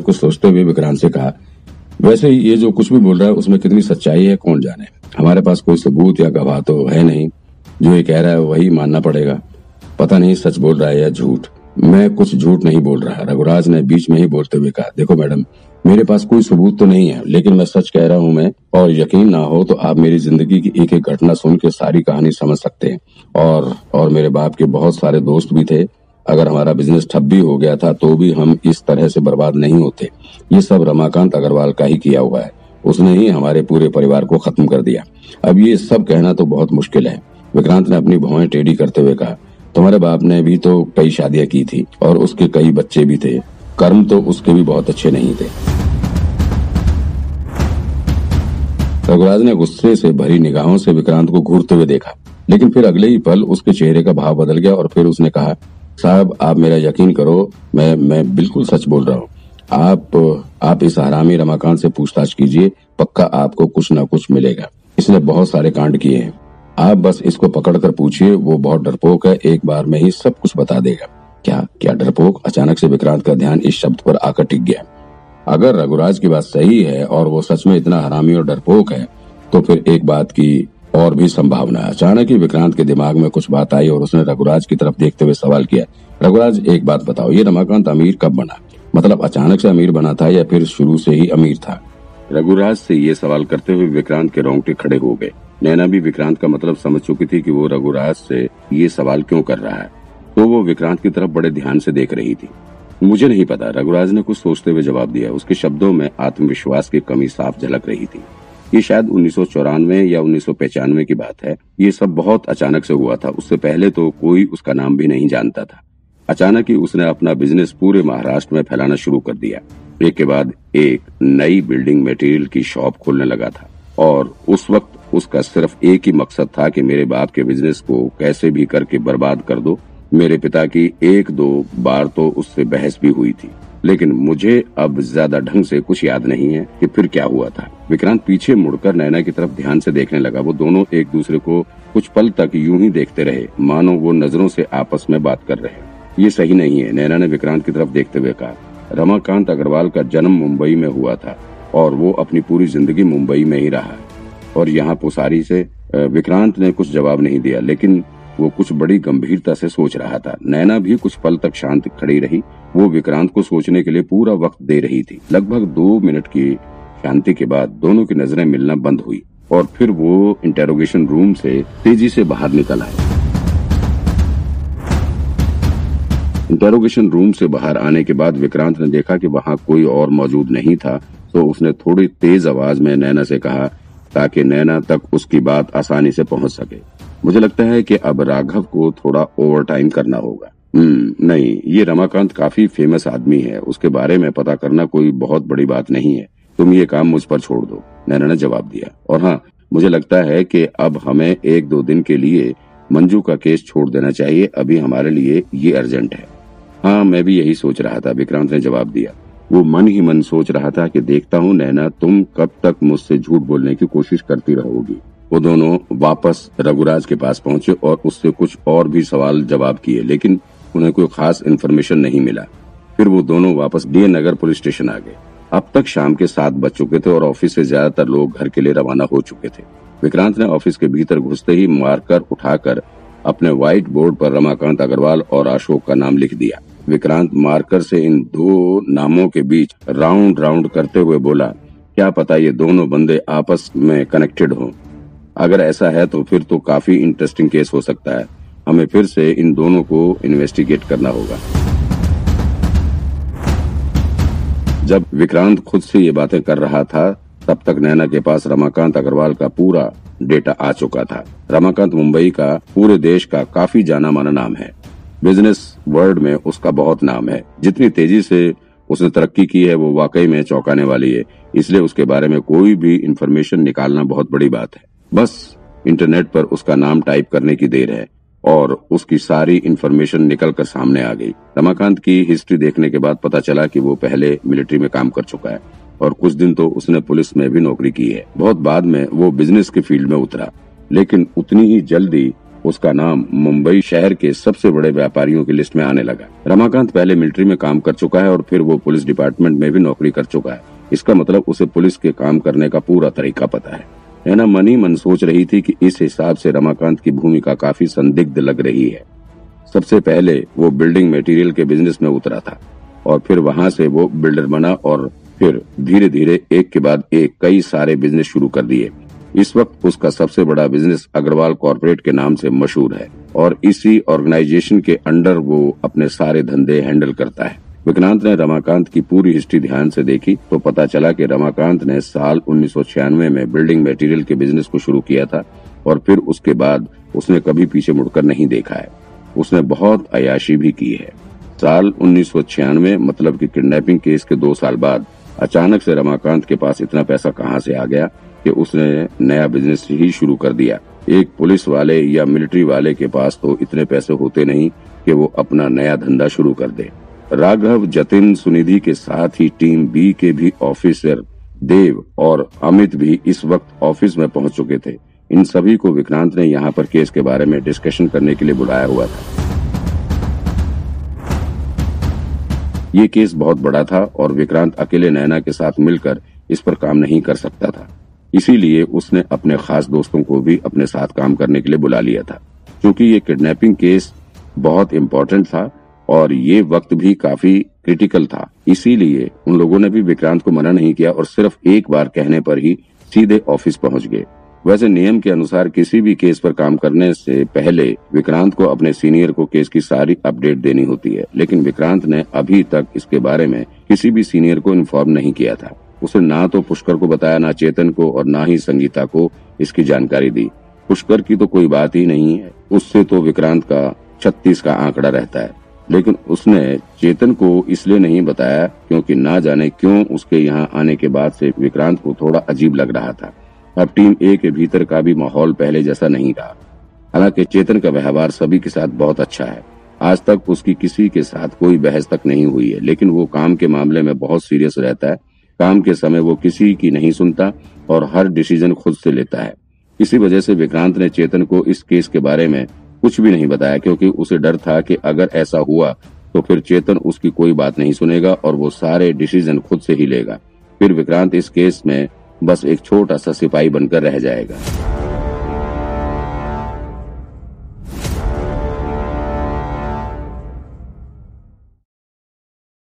ने कुछ सोचते हुए विक्रांत से कहा, वैसे ही ये जो कुछ भी बोल रहा है, उसमें कितनी सच्चाई है, कौन जाने? हमारे पास कोई सबूत या गवाह तो है नहीं। जो ये कह रहा है, वही मानना पड़ेगा। पता नहीं सच बोल रहा है या झूठ। मैं कुछ झूठ नहीं बोल रहा। रघुराज ने बीच में ही बोलते हुए कहा, देखो मैडम, मेरे पास कोई सबूत तो नहीं है, लेकिन मैं सच कह रहा हूँ मैं, और यकीन ना हो तो आप मेरी ज़िंदगी की एक एक घटना सुन के सारी कहानी समझ सकते हैं। और और मेरे बाप के बहुत सारे दोस्त भी थे अगर हमारा बिज़नेस ठप भी हो गया था तो भी हम इस तरह से बर्बाद नहीं होते। ये सब रमाकांत अग्रवाल का ही किया हुआ है। उसने ही हमारे पूरे परिवार को खत्म कर दिया। अब ये सब कहना तो बहुत मुश्किल है। विक्रांत ने अपनी भौएँ टेढ़ी करते हुए कहा, तुम्हारे बाप ने भी तो कई शादियाँ की थी, और उसके कई बच्चे भी थे। कर्म तो उसके भी बहुत अच्छे नहीं थे। रघुराज ने गुस्से से भरी निगाहों से विक्रांत को घूरते हुए देखा, लेकिन फिर अगले ही पल उसके चेहरे का भाव बदल गया और फिर उसने कहा साहब, आप मेरा यकीन करो, मैं मैं बिल्कुल सच बोल रहा हूँ। आप आप इस हरामी रमाकांत से पूछताछ कीजिए, पक्का आपको कुछ न कुछ मिलेगा। इसने बहुत सारे कांड किए हैं। आप बस इसको पकड़कर पूछिए, वो बहुत डरपोक है, एक बार में ही सब कुछ बता देगा। क्या क्या डरपोक? अचानक से विक्रांत का ध्यान इस शब्द पर आकर टिक गया। अगर रघुराज की बात सही है और वो सच में इतना हरामी और डरपोक है तो फिर एक बात की और भी संभावना अचानक ही विक्रांत के दिमाग में कुछ बात आई और उसने रघुराज की तरफ़ देखते हुए सवाल किया, रघुराज, एक बात बताओ, ये रमाकांत अमीर कब बना? मतलब अचानक से अमीर बना था या फिर शुरू से ही अमीर था? रघुराज से ये सवाल करते हुए विक्रांत के रोंगटे खड़े हो गए। नैना भी विक्रांत का मतलब समझ चुकी थी कि वो रघुराज से ये सवाल क्यों कर रहा है। तो वो विक्रांत की तरफ़ बड़े ध्यान से देख रही थी। मुझे नहीं पता, रघुराज ने कुछ सोचते हुए जवाब दिया। उसके शब्दों में आत्मविश्वास की कमी साफ़ झलक रही थी। ये शायद उन्नीस सौ चौरानवे या उन्नीस की बात है। ये सब बहुत अचानक से हुआ था। उससे पहले तो कोई उसका नाम भी नहीं जानता था। अचानक ही उसने अपना बिज़नेस पूरे महाराष्ट्र में फैलाना शुरू कर दिया। एक के बाद एक नई बिल्डिंग मटेरियल की शॉप खोलने लगा था। और उस वक्त उसका सिर्फ़ एक ही मकसद था कि मेरे बाप के बिज़नेस को कैसे भी करके बर्बाद कर दो। मेरे पिता की एक दो बार तो उससे बहस भी हुई थी। लेकिन मुझे अब ज़्यादा ढंग से कुछ याद नहीं है कि फिर क्या हुआ था। विक्रांत पीछे मुड़कर नैना की तरफ़ ध्यान से देखने लगा। वो दोनों एक दूसरे को कुछ पल तक यूँ ही देखते रहे। मानो वो नज़रों से आपस में बात कर रहे ये सही नहीं है, नैना ने विक्रांत की तरफ़ देखते हुए कहा। रमाकांत अग्रवाल का जन्म मुंबई में हुआ था और वो अपनी पूरी ज़िंदगी मुंबई में ही रहा। और यहाँ पुसारी से विक्रांत ने कुछ जवाब नहीं दिया, लेकिन वो कुछ बड़ी गंभीरता से सोच रहा था। नैना भी कुछ पल तक शांत खड़ी रही वो विक्रांत को सोचने के लिए पूरा वक्त दे रही थी। लगभग दो मिनट की शांति के बाद दोनों की नज़रें मिलना बंद हुई और फिर वो इंटेरोगेशन रूम से तेज़ी से बाहर निकल आए। इंटेरोगेशन रूम से बाहर आने के बाद विक्रांत ने देखा कि वहाँ कोई और मौजूद नहीं था तो उसने थोड़ी तेज आवाज़ में नैना से कहा, ताकि नैना तक उसकी बात आसानी से पहुँच सके। मुझे लगता है कि अब राघव को थोड़ा ओवर टाइम करना होगा। नहीं, ये रमाकांत काफ़ी फ़ेमस आदमी है। उसके बारे में पता करना कोई बहुत बड़ी बात नहीं है। तुम ये काम मुझ पर छोड़ दो। नैना ने जवाब दिया। और हाँ मुझे लगता है कि अब हमें एक दो दिन के लिए मंजू का केस छोड़ देना चाहिए। अभी हमारे लिए ये अर्जेंट है। हाँ मैं भी यही सोच रहा था। विक्रांत ने जवाब दिया। वो मन ही मन सोच रहा था कि देखता हूँ नैना, तुम कब तक मुझसे झूठ बोलने की कोशिश करती रहोगी। वो दोनों वापस रघुराज के पास पहुँचे और उससे कुछ और भी सवाल जवाब किए। लेकिन उन्हें कोई खास इन्फॉर्मेशन नहीं मिला। फिर वो दोनों वापस डी नगर पुलिस स्टेशन आ गए। अब तक शाम के सात बज चुके थे और ऑफ़िस से ज़्यादातर लोग घर के लिए रवाना हो चुके थे। विक्रांत ने ऑफ़िस के भीतर घुसते ही मार्कर उठाकर अपने व्हाइट बोर्ड पर रमाकांत अग्रवाल और अशोक का नाम लिख दिया। विक्रांत मार्कर से इन दो नामों के बीच राउंड राउंड करते हुए बोला, क्या पता ये दोनों बंदे आपस में कनेक्टेड हों? अगर ऐसा है तो फिर तो काफ़ी इंटरेस्टिंग केस हो सकता है। हमें फिर से इन दोनों को इन्वेस्टिगेट करना होगा। जब विक्रांत खुद से ये बातें कर रहा था, तब तक नैना के पास रमाकांत अग्रवाल का पूरा डेटा आ चुका था। रमाकांत मुंबई का, पूरे देश का काफ़ी जाना माना नाम है। बिज़नेस वर्ल्ड में उसका बहुत नाम है। जितनी तेज़ी से उसने तरक्की की है, वो वाकई में चौंकाने वाली है। इसलिए उसके बारे में कोई भी इंफॉर्मेशन निकालना बहुत बड़ी बात है। बस इंटरनेट पर उसका नाम टाइप करने की देर है। और उसकी सारी इन्फॉर्मेशन निकल कर सामने आ गई। रमाकांत की हिस्ट्री देखने के बाद पता चला कि वो पहले मिलिट्री में काम कर चुका है और कुछ दिन तो उसने पुलिस में भी नौकरी की है। बहुत बाद में वो बिज़नेस के फ़ील्ड में उतरा, लेकिन उतनी ही जल्दी उसका नाम मुंबई शहर के सबसे बड़े व्यापारियों की लिस्ट में आने लगा। रमाकांत पहले मिलिट्री में काम कर चुका है और फिर वो पुलिस डिपार्टमेंट में भी नौकरी कर चुका है। इसका मतलब उसे पुलिस के काम करने का पूरा तरीका पता है। नैना मनी मन सोच रही थी कि इस हिसाब से रमाकांत की भूमिका काफ़ी संदिग्ध लग रही है। सबसे पहले वो बिल्डिंग मटेरियल के बिज़नेस में उतरा था और फिर वहाँ से वो बिल्डर बना और फिर धीरे धीरे एक के बाद एक कई सारे बिज़नेस शुरू कर दिए। इस वक्त उसका सबसे बड़ा बिज़नेस अग्रवाल कॉरपोरेट के नाम से मशहूर है और इसी ऑर्गेनाइजेशन के अंडर वो अपने सारे धंधे हैंडल करता है। विक्रांत ने रमाकांत की पूरी हिस्ट्री ध्यान से देखी तो पता चला कि रमाकांत ने साल उन्नीस सौ छियानवे में बिल्डिंग मटेरियल के बिज़नेस को शुरू किया था और फिर उसके बाद उसने कभी पीछे मुड़कर नहीं देखा है। उसने बहुत अयाशी भी की है। साल उन्नीस सौ छियानवे मतलब कि किडनैपिंग केस के दो साल बाद, अचानक से रमाकांत के पास इतना पैसा कहाँ से आ गया कि उसने नया बिज़नेस ही शुरू कर दिया। एक पुलिस वाले या मिलिट्री वाले के पास तो इतने पैसे होते नहीं कि वो अपना नया धंधा शुरू कर दे। राघव, जतिन, सुनिधि के साथ ही टीम बी के भी ऑफिसर देव और अमित भी इस वक्त ऑफ़िस में पहुँच चुके थे। इन सभी को विक्रांत ने यहाँ पर केस के बारे में डिस्कशन करने के लिए बुलाया हुआ था। ये केस बहुत बड़ा था और विक्रांत अकेले नैना के साथ मिलकर इस पर काम नहीं कर सकता था। इसीलिए उसने अपने खास दोस्तों को भी अपने साथ काम करने के लिए बुला लिया था। क्योंकि ये किडनैपिंग केस बहुत इम्पोर्टेंट था और ये वक्त भी काफ़ी क्रिटिकल था। इसीलिए उन लोगों ने भी विक्रांत को मना नहीं किया और सिर्फ़ एक बार कहने पर ही सीधे ऑफ़िस पहुँच गए। वैसे नियम के अनुसार किसी भी केस पर काम करने से पहले विक्रांत को अपने सीनियर को केस की सारी अपडेट देनी होती है, लेकिन विक्रांत ने अभी तक इसके बारे में किसी भी सीनियर को इन्फॉर्म नहीं किया था। उसे ना तो पुष्कर को बताया, ना चेतन को और ना ही संगीता को इसकी जानकारी दी। पुष्कर की तो कोई बात ही नहीं है। उससे तो विक्रांत का छत्तीस का आंकड़ा रहता है। लेकिन उसने चेतन को इसलिए नहीं बताया क्योंकि ना जाने क्यों उसके यहाँ आने के बाद से विक्रांत को थोड़ा अजीब लग रहा था। अब टीम ए के भीतर का भी माहौल पहले जैसा नहीं रहा। हालाँकि चेतन का व्यवहार सभी के साथ बहुत अच्छा है। आज तक उसकी किसी के साथ कोई बहस तक नहीं हुई है, लेकिन वो काम के मामले में बहुत सीरियस रहता है। काम के समय वो किसी की नहीं सुनता और हर डिसीज़न खुद से लेता है। इसी वजह से विक्रांत ने चेतन को इस केस के बारे में कुछ भी नहीं बताया, क्योंकि उसे डर था कि अगर ऐसा हुआ तो फिर चेतन उसकी कोई बात नहीं सुनेगा और वो सारे डिसीज़न खुद से ही लेगा। फिर विक्रांत इस केस में बस एक छोटा सा सिपाही बनकर रह जाएगा।